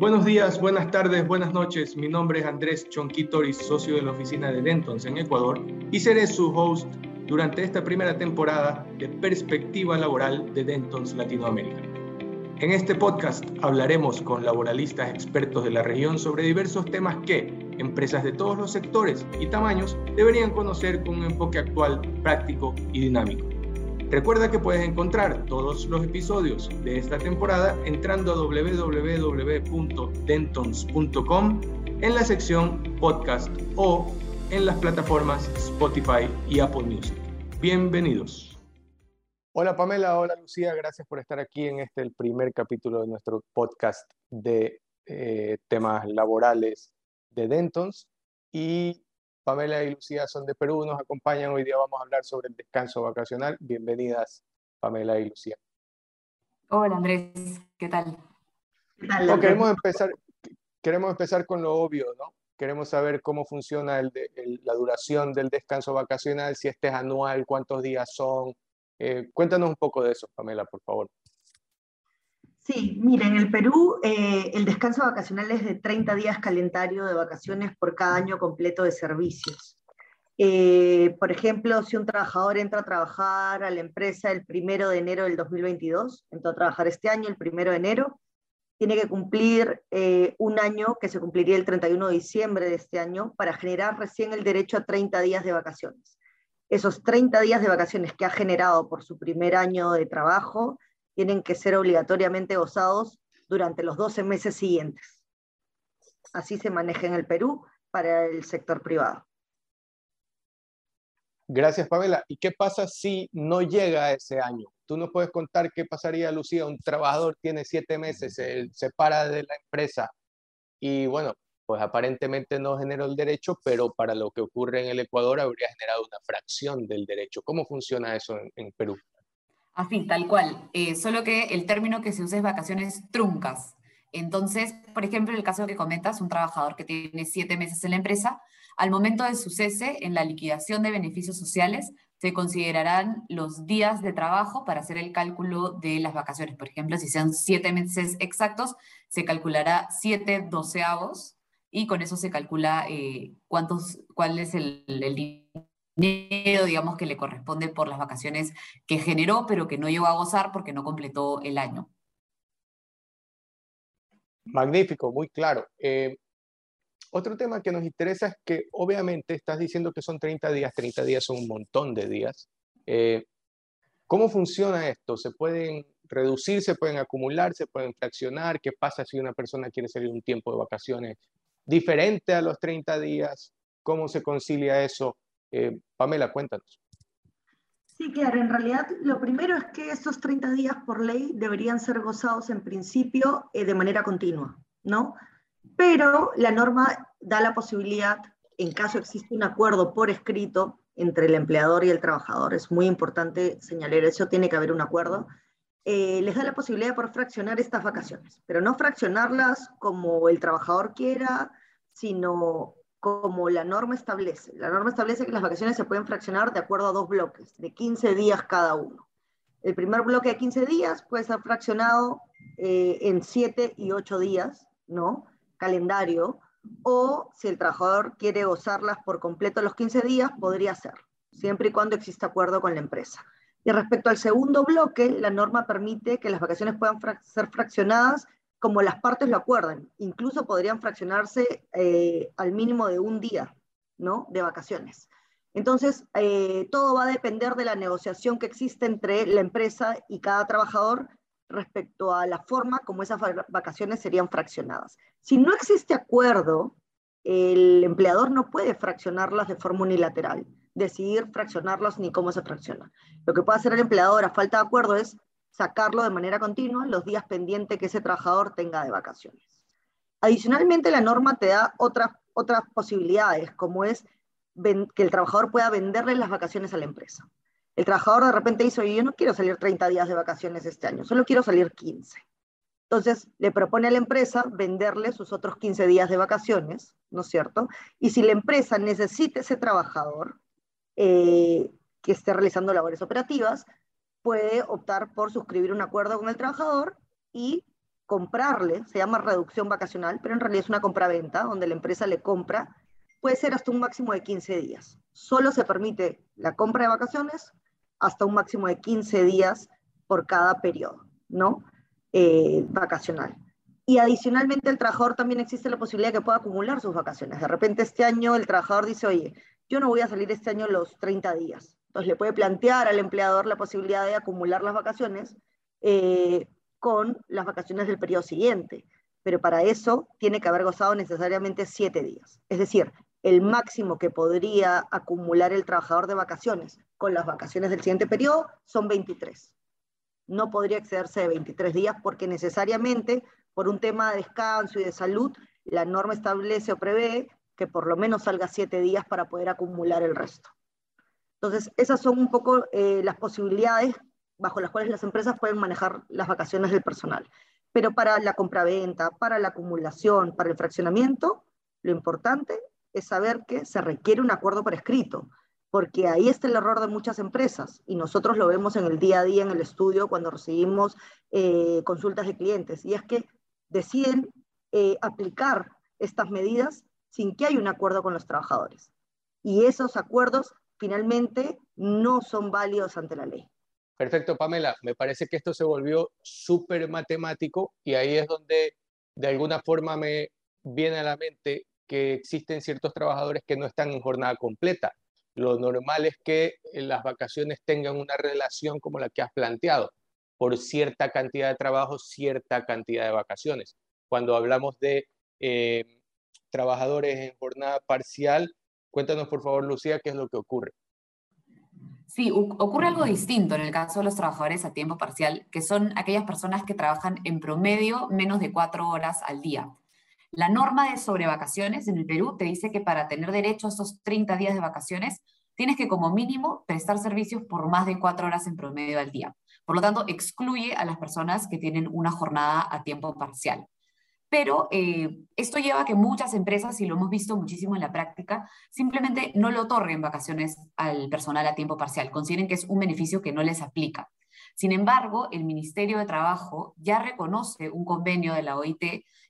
Buenos días, buenas tardes, buenas noches. Mi nombre es Andrés Chonquitoris, socio de la oficina de Dentons en Ecuador, y seré su host durante esta primera temporada de Perspectiva Laboral de Dentons Latinoamérica. En este podcast hablaremos con laboralistas expertos de la región sobre diversos temas que empresas de todos los sectores y tamaños deberían conocer con un enfoque actual, práctico y dinámico. Recuerda que puedes encontrar todos los episodios de esta temporada entrando a www.dentons.com en la sección podcast o en las plataformas Spotify y Apple Music. Bienvenidos. Hola Pamela, hola Lucía, gracias por estar aquí en este el primer capítulo de nuestro podcast de eh, temas laborales de Dentons. Y Pamela y Lucía son de Perú, nos acompañan. Hoy día vamos a hablar sobre el descanso vacacional. Bienvenidas, Pamela y Lucía. Hola Andrés, ¿qué tal? queremos, empezar, queremos empezar con lo obvio, ¿no? Queremos saber cómo funciona la duración del descanso vacacional, si este es anual, cuántos días son. Eh, cuéntanos un poco de eso, Pamela, por favor. Sí, mira, en el Perú eh, el descanso vacacional es de 30 días calendario de vacaciones por cada año completo de servicios. Eh, por ejemplo, si un trabajador entra a trabajar a la empresa el primero de enero del 2022, entró a trabajar este año, el primero de enero, tiene que cumplir eh, un año que se cumpliría el 31 de diciembre de este año para generar recién el derecho a 30 días de vacaciones. Esos 30 días de vacaciones que ha generado por su primer año de trabajo tienen que ser obligatoriamente gozados durante los 12 meses siguientes. Así se maneja en el Perú para el sector privado. Gracias, Pamela. ¿Y qué pasa si no llega ese año? Tú nos puedes contar qué pasaría, Lucía. Un trabajador tiene siete meses, se separa de la empresa y bueno, pues aparentemente no generó el derecho, pero para lo que ocurre en el Ecuador habría generado una fracción del derecho. ¿Cómo funciona eso en Perú? Así, tal cual. Eh, solo que el término que se usa es vacaciones truncas. Entonces, por ejemplo, el caso que comentas, un trabajador que tiene siete meses en la empresa, al momento de su cese, en la liquidación de beneficios sociales, se considerarán los días de trabajo para hacer el cálculo de las vacaciones. Por ejemplo, si sean siete meses exactos, se calculará siete doceavos y con eso se calcula eh, cuántos, cuál es el, el dinero, digamos, que le corresponde por las vacaciones que generó, pero que no llegó a gozar porque no completó el año. Magnífico, muy claro. Eh, otro tema que nos interesa es que obviamente estás diciendo que son 30 días, 30 días son un montón de días. Eh, ¿Cómo funciona esto? ¿Se pueden reducir, se pueden acumular, se pueden fraccionar? ¿Qué pasa si una persona quiere salir un tiempo de vacaciones diferente a los 30 días? ¿Cómo se concilia eso? Eh, Pamela, cuéntanos. Sí, claro, en realidad lo primero es que estos 30 días por ley deberían ser gozados en principio eh, de manera continua, ¿no? Pero la norma da la posibilidad, en caso existe un acuerdo por escrito entre el empleador y el trabajador, es muy importante señalar eso, tiene que haber un acuerdo, eh, les da la posibilidad por fraccionar estas vacaciones, pero no fraccionarlas como el trabajador quiera, sino como la norma establece. La norma establece que las vacaciones se pueden fraccionar de acuerdo a dos bloques, de 15 días cada uno. El primer bloque de 15 días puede ser fraccionado eh, en 7 y 8 días, ¿no? Calendario. O si el trabajador quiere gozarlas por completo los 15 días, podría ser, siempre y cuando exista acuerdo con la empresa. Y respecto al segundo bloque, la norma permite que las vacaciones puedan ser fraccionadas como las partes lo acuerdan. Incluso podrían fraccionarse eh, al mínimo de un día ¿no? de vacaciones. Entonces, eh, todo va a depender de la negociación que existe entre la empresa y cada trabajador respecto a la forma como esas vacaciones serían fraccionadas. Si no existe acuerdo, el empleador no puede fraccionarlas de forma unilateral, decidir fraccionarlas ni cómo se fracciona. Lo que puede hacer el empleador a falta de acuerdo es sacarlo de manera continua los días pendientes que ese trabajador tenga de vacaciones. Adicionalmente, la norma te da otras, otras posibilidades, como es que el trabajador pueda venderle las vacaciones a la empresa. El trabajador de repente dice, yo no quiero salir 30 días de vacaciones este año, solo quiero salir 15. Entonces, le propone a la empresa venderle sus otros 15 días de vacaciones, ¿no es cierto? Y si la empresa necesita ese trabajador eh, que esté realizando labores operativas, puede optar por suscribir un acuerdo con el trabajador y comprarle, se llama reducción vacacional, pero en realidad es una compra-venta, donde la empresa le compra, puede ser hasta un máximo de 15 días. Solo se permite la compra de vacaciones hasta un máximo de 15 días por cada periodo, ¿no? Eh, vacacional. Y adicionalmente el trabajador también existe la posibilidad de que pueda acumular sus vacaciones. De repente este año el trabajador dice, oye, yo no voy a salir este año los 30 días. Entonces le puede plantear al empleador la posibilidad de acumular las vacaciones eh, con las vacaciones del periodo siguiente. Pero para eso tiene que haber gozado necesariamente siete días. Es decir, el máximo que podría acumular el trabajador de vacaciones con las vacaciones del siguiente periodo son 23. No podría excederse de 23 días porque necesariamente por un tema de descanso y de salud, la norma establece o prevé que por lo menos salga siete días para poder acumular el resto. Entonces, esas son un poco eh, las posibilidades bajo las cuales las empresas pueden manejar las vacaciones del personal. Pero para la compraventa, para la acumulación, para el fraccionamiento, lo importante es saber que se requiere un acuerdo por escrito, porque ahí está el error de muchas empresas y nosotros lo vemos en el día a día en el estudio cuando recibimos eh, consultas de clientes, y es que deciden eh, aplicar estas medidas sin que haya un acuerdo con los trabajadores. Y esos acuerdos finalmente no son válidos ante la ley. Perfecto, Pamela. Me parece que esto se volvió súper matemático y ahí es donde de alguna forma me viene a la mente que existen ciertos trabajadores que no están en jornada completa. Lo normal es que las vacaciones tengan una relación como la que has planteado, por cierta cantidad de trabajo, cierta cantidad de vacaciones. Cuando hablamos de eh, trabajadores en jornada parcial, cuéntanos por favor, Lucía, qué es lo que ocurre. Sí, ocurre algo distinto en el caso de los trabajadores a tiempo parcial, que son aquellas personas que trabajan en promedio menos de cuatro horas al día. La norma de sobrevacaciones en el Perú te dice que para tener derecho a esos 30 días de vacaciones, tienes que como mínimo prestar servicios por más de cuatro horas en promedio al día. Por lo tanto, excluye a las personas que tienen una jornada a tiempo parcial. Pero eh, esto lleva a que muchas empresas, y lo hemos visto muchísimo en la práctica, simplemente no le otorguen vacaciones al personal a tiempo parcial, consideren que es un beneficio que no les aplica. Sin embargo, el Ministerio de Trabajo ya reconoce un convenio de la OIT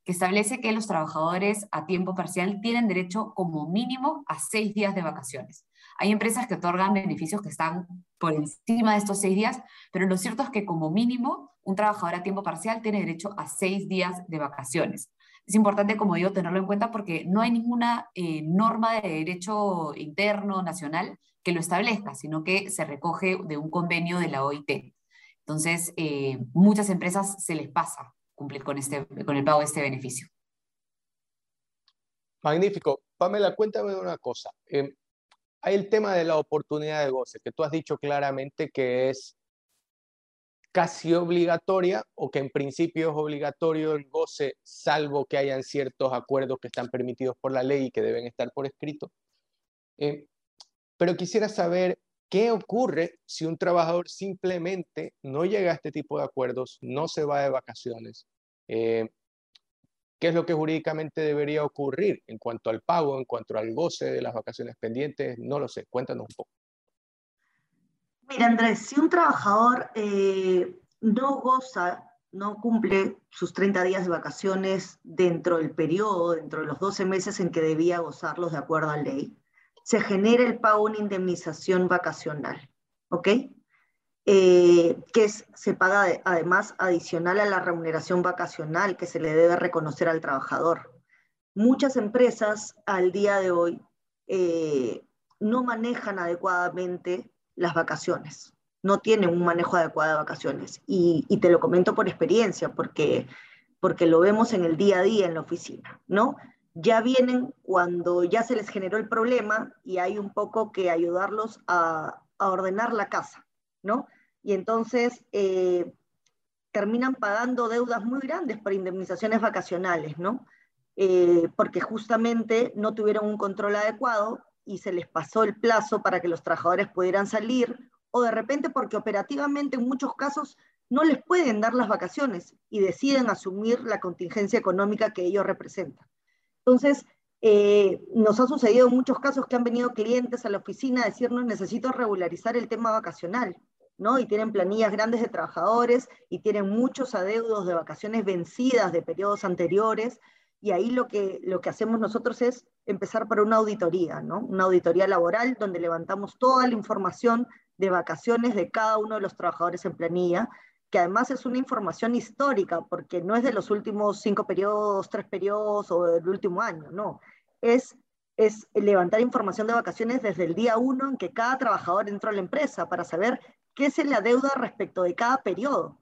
que establece que los trabajadores a tiempo parcial tienen derecho como mínimo a seis días de vacaciones. Hay empresas que otorgan beneficios que están por encima de estos seis días, pero lo cierto es que como mínimo un trabajador a tiempo parcial tiene derecho a seis días de vacaciones. Es importante, como digo, tenerlo en cuenta porque no hay ninguna eh, norma de derecho interno nacional que lo establezca, sino que se recoge de un convenio de la OIT. Entonces, eh, muchas empresas se les pasa cumplir con, este, con el pago de este beneficio. Magnífico. Pamela, cuéntame una cosa. Eh, hay el tema de la oportunidad de goce, que tú has dicho claramente que es casi obligatoria o que en principio es obligatorio el goce, salvo que hayan ciertos acuerdos que están permitidos por la ley y que deben estar por escrito. Eh, pero quisiera saber qué ocurre si un trabajador simplemente no llega a este tipo de acuerdos, no se va de vacaciones. Eh, ¿Qué es lo que jurídicamente debería ocurrir en cuanto al pago, en cuanto al goce de las vacaciones pendientes? No lo sé, cuéntanos un poco. Mira, Andrés, si un trabajador eh, no goza, no cumple sus 30 días de vacaciones dentro del periodo, dentro de los 12 meses en que debía gozarlos de acuerdo a ley, se genera el pago de una indemnización vacacional, ¿ok? Eh, que se paga además adicional a la remuneración vacacional que se le debe reconocer al trabajador. Muchas empresas al día de hoy eh, no manejan adecuadamente las vacaciones, no tienen un manejo adecuado de vacaciones. Y, te lo comento por experiencia, porque, porque lo vemos en el día a día en la oficina, ¿no? Ya vienen cuando ya se les generó el problema y hay un poco que ayudarlos a, a ordenar la casa, ¿no? y entonces eh, terminan pagando deudas muy grandes por indemnizaciones vacacionales, ¿no? Eh, porque justamente no tuvieron un control adecuado y se les pasó el plazo para que los trabajadores pudieran salir, o de repente porque operativamente en muchos casos no les pueden dar las vacaciones y deciden asumir la contingencia económica que ellos representan. Entonces, eh, nos ha sucedido en muchos casos que han venido clientes a la oficina a decirnos necesito regularizar el tema vacacional ¿no? Y tienen planillas grandes de trabajadores y tienen muchos adeudos de vacaciones vencidas de periodos anteriores. Y ahí lo que, lo que hacemos nosotros es empezar por una auditoría, ¿no? Una auditoría laboral donde levantamos toda la información de vacaciones de cada uno de los trabajadores en planilla, que además es una información histórica, porque no es de los últimos cinco periodos, tres periodos o del último año, no. Es, es levantar información de vacaciones desde el día uno en que cada trabajador entró a la empresa para saber qué se le deuda respecto de cada periodo.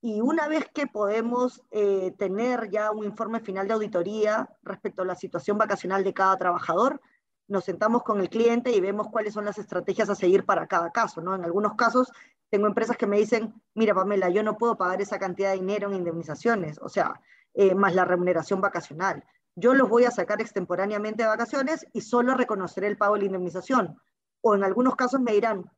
Y una vez que podemos eh, tener ya un informe final de auditoría respecto a la situación vacacional de cada trabajador, nos sentamos con el cliente y vemos cuáles son las estrategias a seguir para cada caso. ¿no? En algunos casos tengo empresas que me dicen, mira Pamela, yo no puedo pagar esa cantidad de dinero en indemnizaciones, o sea, eh, más la remuneración vacacional. Yo los voy a sacar extemporáneamente de vacaciones y solo reconoceré el pago de la indemnización. O en algunos casos me dirán,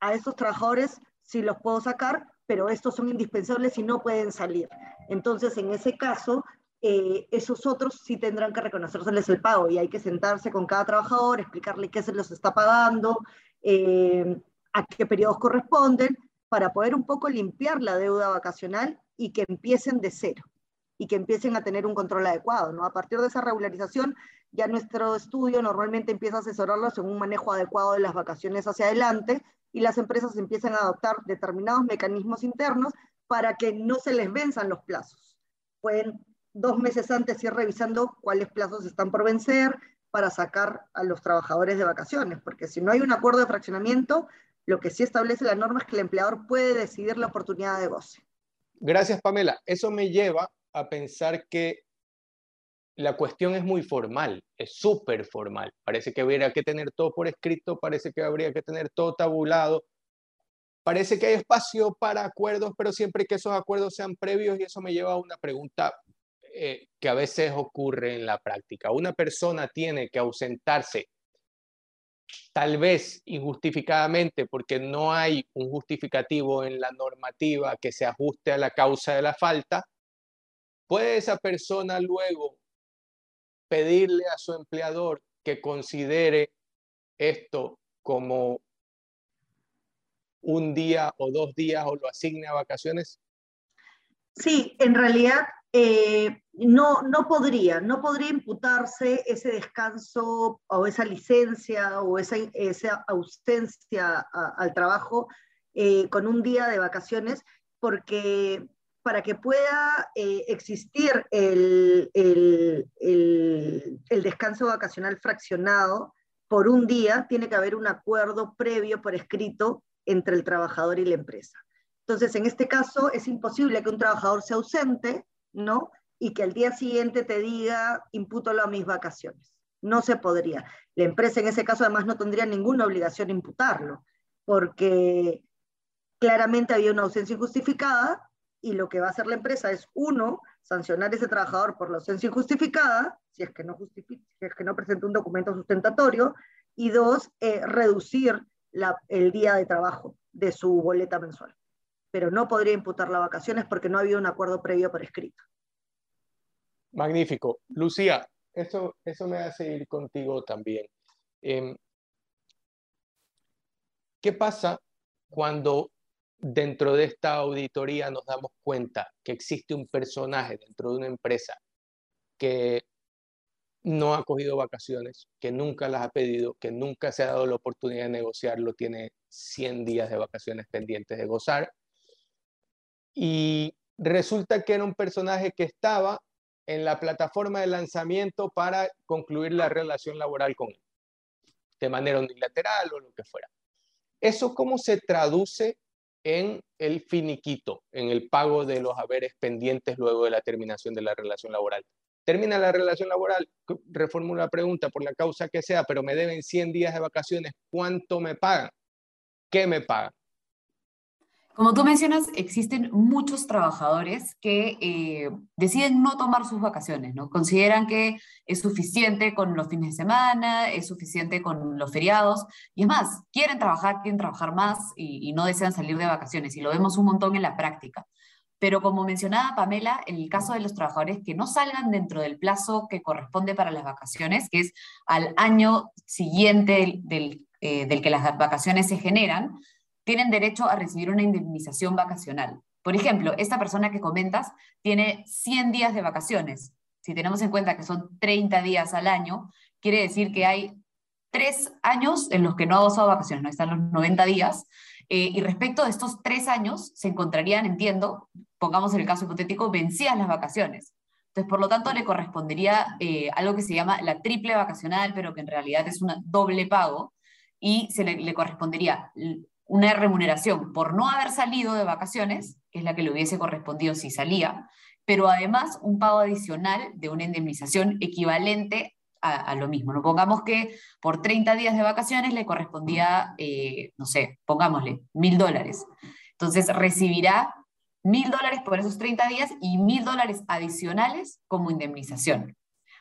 a estos trabajadores sí los puedo sacar, pero estos son indispensables y no pueden salir. Entonces, en ese caso, eh, esos otros sí tendrán que reconocérseles el pago y hay que sentarse con cada trabajador, explicarle qué se los está pagando, eh, a qué periodos corresponden, para poder un poco limpiar la deuda vacacional y que empiecen de cero y que empiecen a tener un control adecuado. ¿no? A partir de esa regularización, ya nuestro estudio normalmente empieza a asesorarlos en un manejo adecuado de las vacaciones hacia adelante y las empresas empiezan a adoptar determinados mecanismos internos para que no se les venzan los plazos. Pueden dos meses antes ir revisando cuáles plazos están por vencer para sacar a los trabajadores de vacaciones, porque si no hay un acuerdo de fraccionamiento, lo que sí establece la norma es que el empleador puede decidir la oportunidad de goce. Gracias, Pamela. Eso me lleva a pensar que la cuestión es muy formal, es súper formal. Parece que habría que tener todo por escrito, parece que habría que tener todo tabulado. Parece que hay espacio para acuerdos, pero siempre que esos acuerdos sean previos y eso me lleva a una pregunta eh, que a veces ocurre en la práctica. Una persona tiene que ausentarse tal vez injustificadamente porque no hay un justificativo en la normativa que se ajuste a la causa de la falta, ¿puede esa persona luego pedirle a su empleador que considere esto como un día o dos días o lo asigne a vacaciones? Sí, en realidad eh, no, no podría, no podría imputarse ese descanso o esa licencia o esa, esa ausencia al trabajo eh, con un día de vacaciones, porque para que pueda eh, existir el, descanso vacacional fraccionado por un día, tiene que haber un acuerdo previo por escrito entre el trabajador y la empresa. Entonces, en este caso, es imposible que un trabajador se ausente, ¿no? Y que al día siguiente te diga, impútalo a mis vacaciones. No se podría. La empresa en ese caso además no tendría ninguna obligación de imputarlo, porque claramente había una ausencia injustificada y lo que va a hacer la empresa es, uno, sancionar a ese trabajador por la ausencia injustificada, si es que no, justifica, si es que no presenta un documento sustentatorio, y dos, eh, reducir el día de trabajo de su boleta mensual. Pero no podría imputar las vacaciones porque no había un acuerdo previo por escrito. Magnífico. Lucía, eso, eso me hace ir contigo también. Em, ¿Qué pasa cuando dentro de esta auditoría nos damos cuenta que existe un personaje dentro de una empresa que no ha cogido vacaciones, que nunca las ha pedido, que nunca se ha dado la oportunidad de negociarlo, tiene 100 días de vacaciones pendientes de gozar. Y resulta que era un personaje que estaba en la plataforma de lanzamiento para concluir la relación laboral con él, de manera unilateral o lo que fuera. ¿Eso cómo se traduce en el finiquito, en el pago de los haberes pendientes luego de la terminación de la relación laboral. Termina la relación laboral, reformulo la pregunta por la causa que sea, pero me deben 100 días de vacaciones, ¿cuánto me pagan? ¿Qué me pagan? Como tú mencionas, existen muchos trabajadores que eh, deciden no tomar sus vacaciones, ¿no? Consideran que es suficiente con los fines de semana, es suficiente con los feriados, y es más, quieren trabajar, quieren trabajar más y, no desean salir de vacaciones, y lo vemos un montón en la práctica. Pero como mencionaba Pamela, en el caso de los trabajadores que no salgan dentro del plazo que corresponde para las vacaciones, que es al año siguiente del, eh, del que las vacaciones se generan, tienen derecho a recibir una indemnización vacacional. Por ejemplo, esta persona que comentas tiene 100 días de vacaciones. Si tenemos en cuenta que son 30 días al año, quiere decir que hay tres años en los que no ha gozado vacaciones, no están los 90 días, eh, y respecto de estos tres años, se encontrarían, entiendo, pongamos el caso hipotético, vencidas las vacaciones. Entonces, por lo tanto, le correspondería eh, algo que se llama la triple vacacional, pero que en realidad es un doble pago, y se le, correspondería una remuneración por no haber salido de vacaciones, que es la que le hubiese correspondido si salía, pero además un pago adicional de una indemnización equivalente a, lo mismo. No pongamos que por 30 días de vacaciones le correspondía, eh, no sé, pongámosle, mil dólares. Entonces recibirá mil dólares por esos 30 días y mil dólares adicionales como indemnización.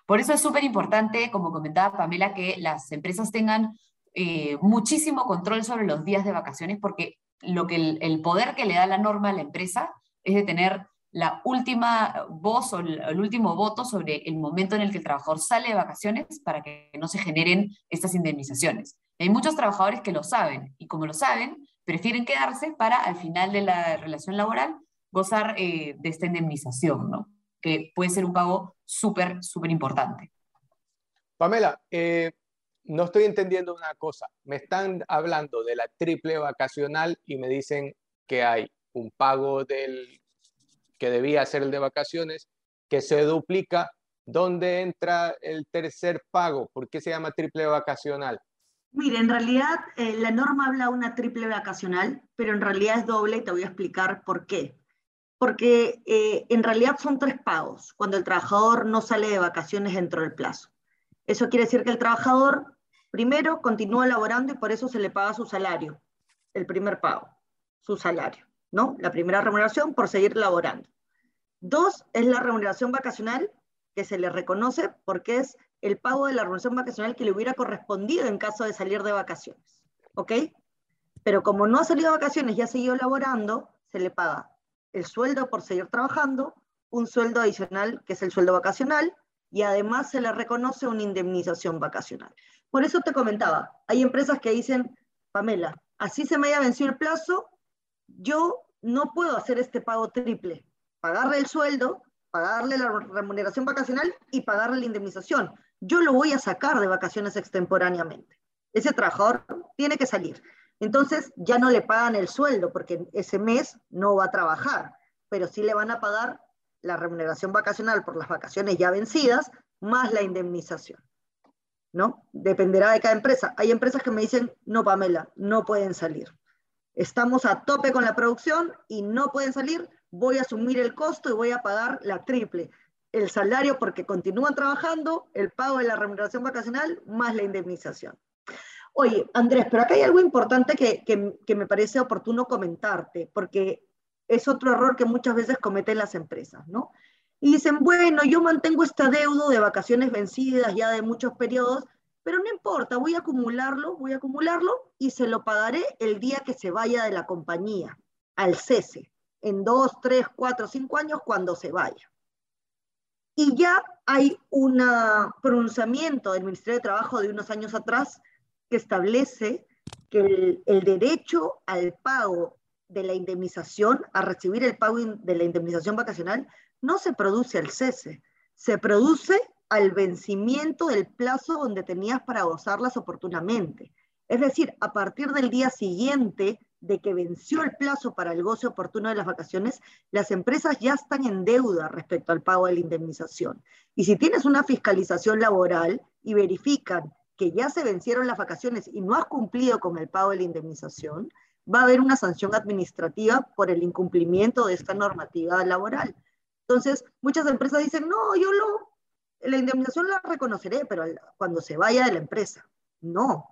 Por eso es súper importante, como comentaba Pamela, que las empresas tengan eh, muchísimo control sobre los días de vacaciones, porque lo que el, poder que le da la norma a la empresa es de tener la última voz o el, último voto sobre el momento en el que el trabajador sale de vacaciones para que no se generen estas indemnizaciones. Hay muchos trabajadores que lo saben y como lo saben, prefieren quedarse para al final de la relación laboral gozar eh, de esta indemnización, ¿no? que puede ser un pago súper, súper importante. Pamela, eh, no estoy entendiendo una cosa. Me están hablando de la triple vacacional y me dicen que hay un pago del que debía ser el de vacaciones, que se duplica. ¿Dónde entra el tercer pago? ¿Por qué se llama triple vacacional? Mire, en realidad eh, la norma habla de una triple vacacional, pero en realidad es doble y te voy a explicar por qué. Porque eh, en realidad son tres pagos cuando el trabajador no sale de vacaciones dentro del plazo. Eso quiere decir que el trabajador primero continúa laborando y por eso se le paga su salario, el primer pago, su salario. ¿no? La primera remuneración por seguir laborando. Dos es la remuneración vacacional, que se le reconoce porque es el pago de la remuneración vacacional que le hubiera correspondido en caso de salir de vacaciones. ¿Ok? Pero como no ha salido de vacaciones y ha seguido laborando, se le paga el sueldo por seguir trabajando, un sueldo adicional que es el sueldo vacacional y además se le reconoce una indemnización vacacional. Por eso te comentaba, hay empresas que dicen, Pamela, así se me haya vencido el plazo, yo no puedo hacer este pago triple, pagarle el sueldo, pagarle la remuneración vacacional y pagarle la indemnización. Yo lo voy a sacar de vacaciones extemporáneamente. Ese trabajador tiene que salir. Entonces ya no le pagan el sueldo porque ese mes no va a trabajar, pero sí le van a pagar la remuneración vacacional por las vacaciones ya vencidas más la indemnización. ¿No? Dependerá de cada empresa. Hay empresas que me dicen, no, Pamela, no pueden salir estamos a tope con la producción y no pueden salir, voy a asumir el costo y voy a pagar la triple. El salario porque continúan trabajando, el pago de la remuneración vacacional más la indemnización. Oye, Andrés, pero acá hay algo importante que, que, me parece oportuno comentarte, porque es otro error que muchas veces cometen las empresas, ¿no? Y dicen, bueno, yo mantengo esta deuda de vacaciones vencidas ya de muchos periodos, pero no importa, voy a acumularlo, voy a acumularlo y se lo pagaré el día que se vaya de la compañía, al cese, en dos, tres, cuatro, cinco años cuando se vaya. Y ya hay un pronunciamiento del Ministerio de Trabajo de unos años atrás que establece que el, el derecho al pago de la indemnización, a recibir el pago de la indemnización vacacional, no se produce al cese, se produce al vencimiento del plazo donde tenías para gozarlas oportunamente. Es decir, a partir del día siguiente de que venció el plazo para el goce oportuno de las vacaciones, las empresas ya están en deuda respecto al pago de la indemnización. Y si tienes una fiscalización laboral y verifican que ya se vencieron las vacaciones y no has cumplido con el pago de la indemnización, va a haber una sanción administrativa por el incumplimiento de esta normativa laboral. Entonces, muchas empresas dicen, no, yo lo, la indemnización la reconoceré, pero cuando se vaya de la empresa. No,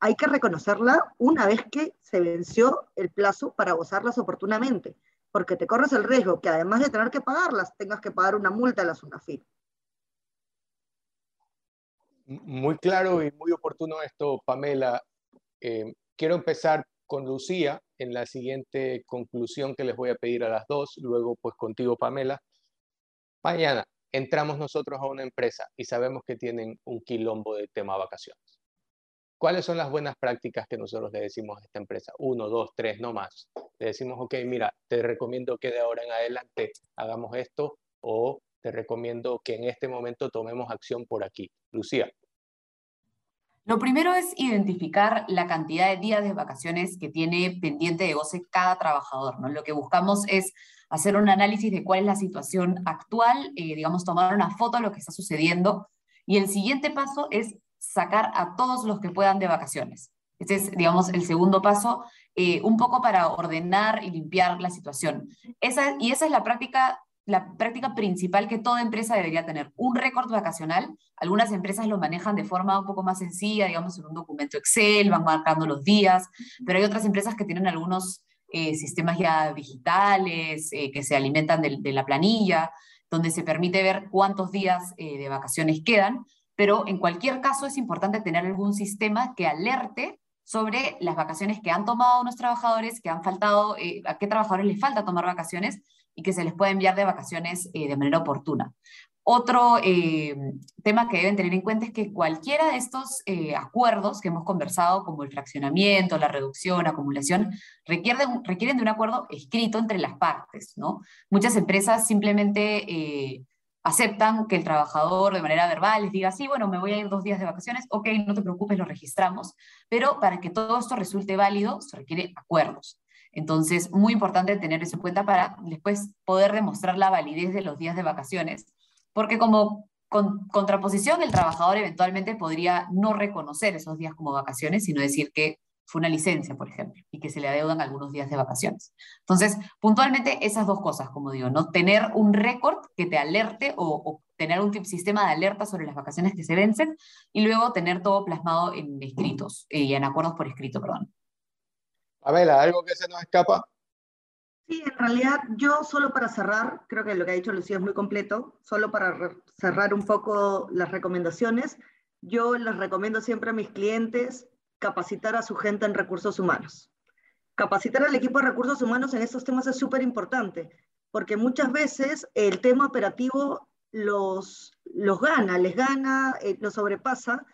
hay que reconocerla una vez que se venció el plazo para gozarlas oportunamente, porque te corres el riesgo que además de tener que pagarlas, tengas que pagar una multa a la SUNAFIL. Muy claro y muy oportuno esto, Pamela. Eh, quiero empezar con Lucía en la siguiente conclusión que les voy a pedir a las dos, luego pues contigo, Pamela. Mañana, entramos nosotros a una empresa y sabemos que tienen un quilombo de tema vacaciones. ¿Cuáles son las buenas prácticas que nosotros le decimos a esta empresa? Uno, dos, tres, no más. Le decimos, ok, mira, te recomiendo que de ahora en adelante hagamos esto o te recomiendo que en este momento tomemos acción por aquí. Lucía. Lo primero es identificar la cantidad de días de vacaciones que tiene pendiente de goce cada trabajador. ¿no? Lo que buscamos es hacer un análisis de cuál es la situación actual, eh, digamos, tomar una foto de lo que está sucediendo. Y el siguiente paso es sacar a todos los que puedan de vacaciones. Este es, digamos, el segundo paso, eh, un poco para ordenar y limpiar la situación. Esa, y esa es la práctica, la práctica principal que toda empresa debería tener, un récord vacacional. Algunas empresas lo manejan de forma un poco más sencilla, digamos, en un documento Excel, van marcando los días, pero hay otras empresas que tienen algunos eh, sistemas ya digitales eh, que se alimentan de, la planilla, donde se permite ver cuántos días de vacaciones quedan pero en cualquier caso es importante tener algún sistema que alerte sobre las vacaciones que han tomado unos trabajadores, que han faltado, eh, a qué trabajadores les falta tomar vacaciones y que se les puede enviar de vacaciones eh, de manera oportuna. Otro eh, tema que deben tener en cuenta es que cualquiera de estos acuerdos que hemos conversado, como el fraccionamiento, la reducción, acumulación, requieren, requieren de un acuerdo escrito entre las partes. ¿no? Muchas empresas simplemente aceptan que el trabajador de manera verbal les diga, sí, bueno, me voy a ir dos días de vacaciones, ok, no te preocupes, lo registramos, pero para que todo esto resulte válido se requiere acuerdos. Entonces, muy importante tener eso en cuenta para después poder demostrar la validez de los días de vacaciones, porque como con, contraposición, el trabajador eventualmente podría no reconocer esos días como vacaciones, sino decir que fue una licencia, por ejemplo, y que se le adeudan algunos días de vacaciones. Entonces, puntualmente esas dos cosas, como digo, ¿no? Tener un récord que te alerte o, tener un sistema de alerta sobre las vacaciones que se vencen y luego tener todo plasmado en escritos eh, y en acuerdos por escrito, perdón. Pamela, ¿algo que se nos escapa? Sí, en realidad yo solo para cerrar, creo que lo que ha dicho Lucía es muy completo, solo para cerrar un poco las recomendaciones, yo les recomiendo siempre a mis clientes capacitar a su gente en recursos humanos. Capacitar al equipo de recursos humanos en estos temas es súper importante, porque muchas veces el tema operativo los, los gana, les gana, eh, los sobrepasa,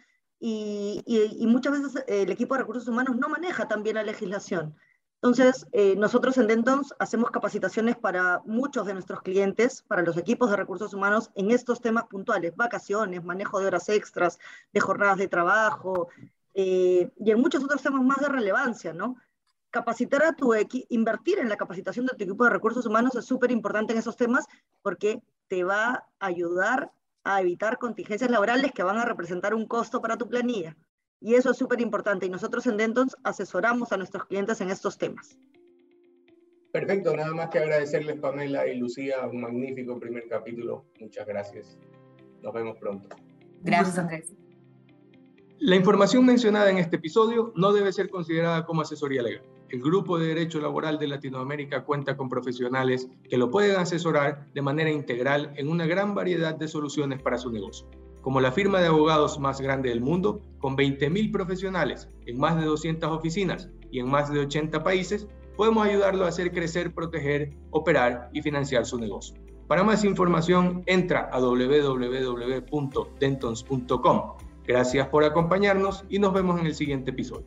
y, muchas veces el equipo de recursos humanos no maneja también la legislación. Entonces, eh, nosotros en Dentons hacemos capacitaciones para muchos de nuestros clientes, para los equipos de recursos humanos, en estos temas puntuales, vacaciones, manejo de horas extras, de jornadas de trabajo, eh, y en muchos otros temas más de relevancia, ¿no? Capacitar a tu equipo, invertir en la capacitación de tu equipo de recursos humanos es súper importante en esos temas porque te va a ayudar a evitar contingencias laborales que van a representar un costo para tu planilla. Y eso es súper importante y nosotros en Dentons asesoramos a nuestros clientes en estos temas. Perfecto, nada más que agradecerles Pamela y Lucía, un magnífico primer capítulo. Muchas gracias. Nos vemos pronto. Gracias, Andrés. La información mencionada en este episodio no debe ser considerada como asesoría legal. El Grupo de Derecho Laboral de Latinoamérica cuenta con profesionales que lo pueden asesorar de manera integral en una gran variedad de soluciones para su negocio. Como la firma de abogados más grande del mundo, con 20.000 profesionales en más de 200 oficinas y en más de 80 países, podemos ayudarlo a hacer crecer, proteger, operar y financiar su negocio. Para más información, entra a www.dentons.com Gracias por acompañarnos y nos vemos en el siguiente episodio.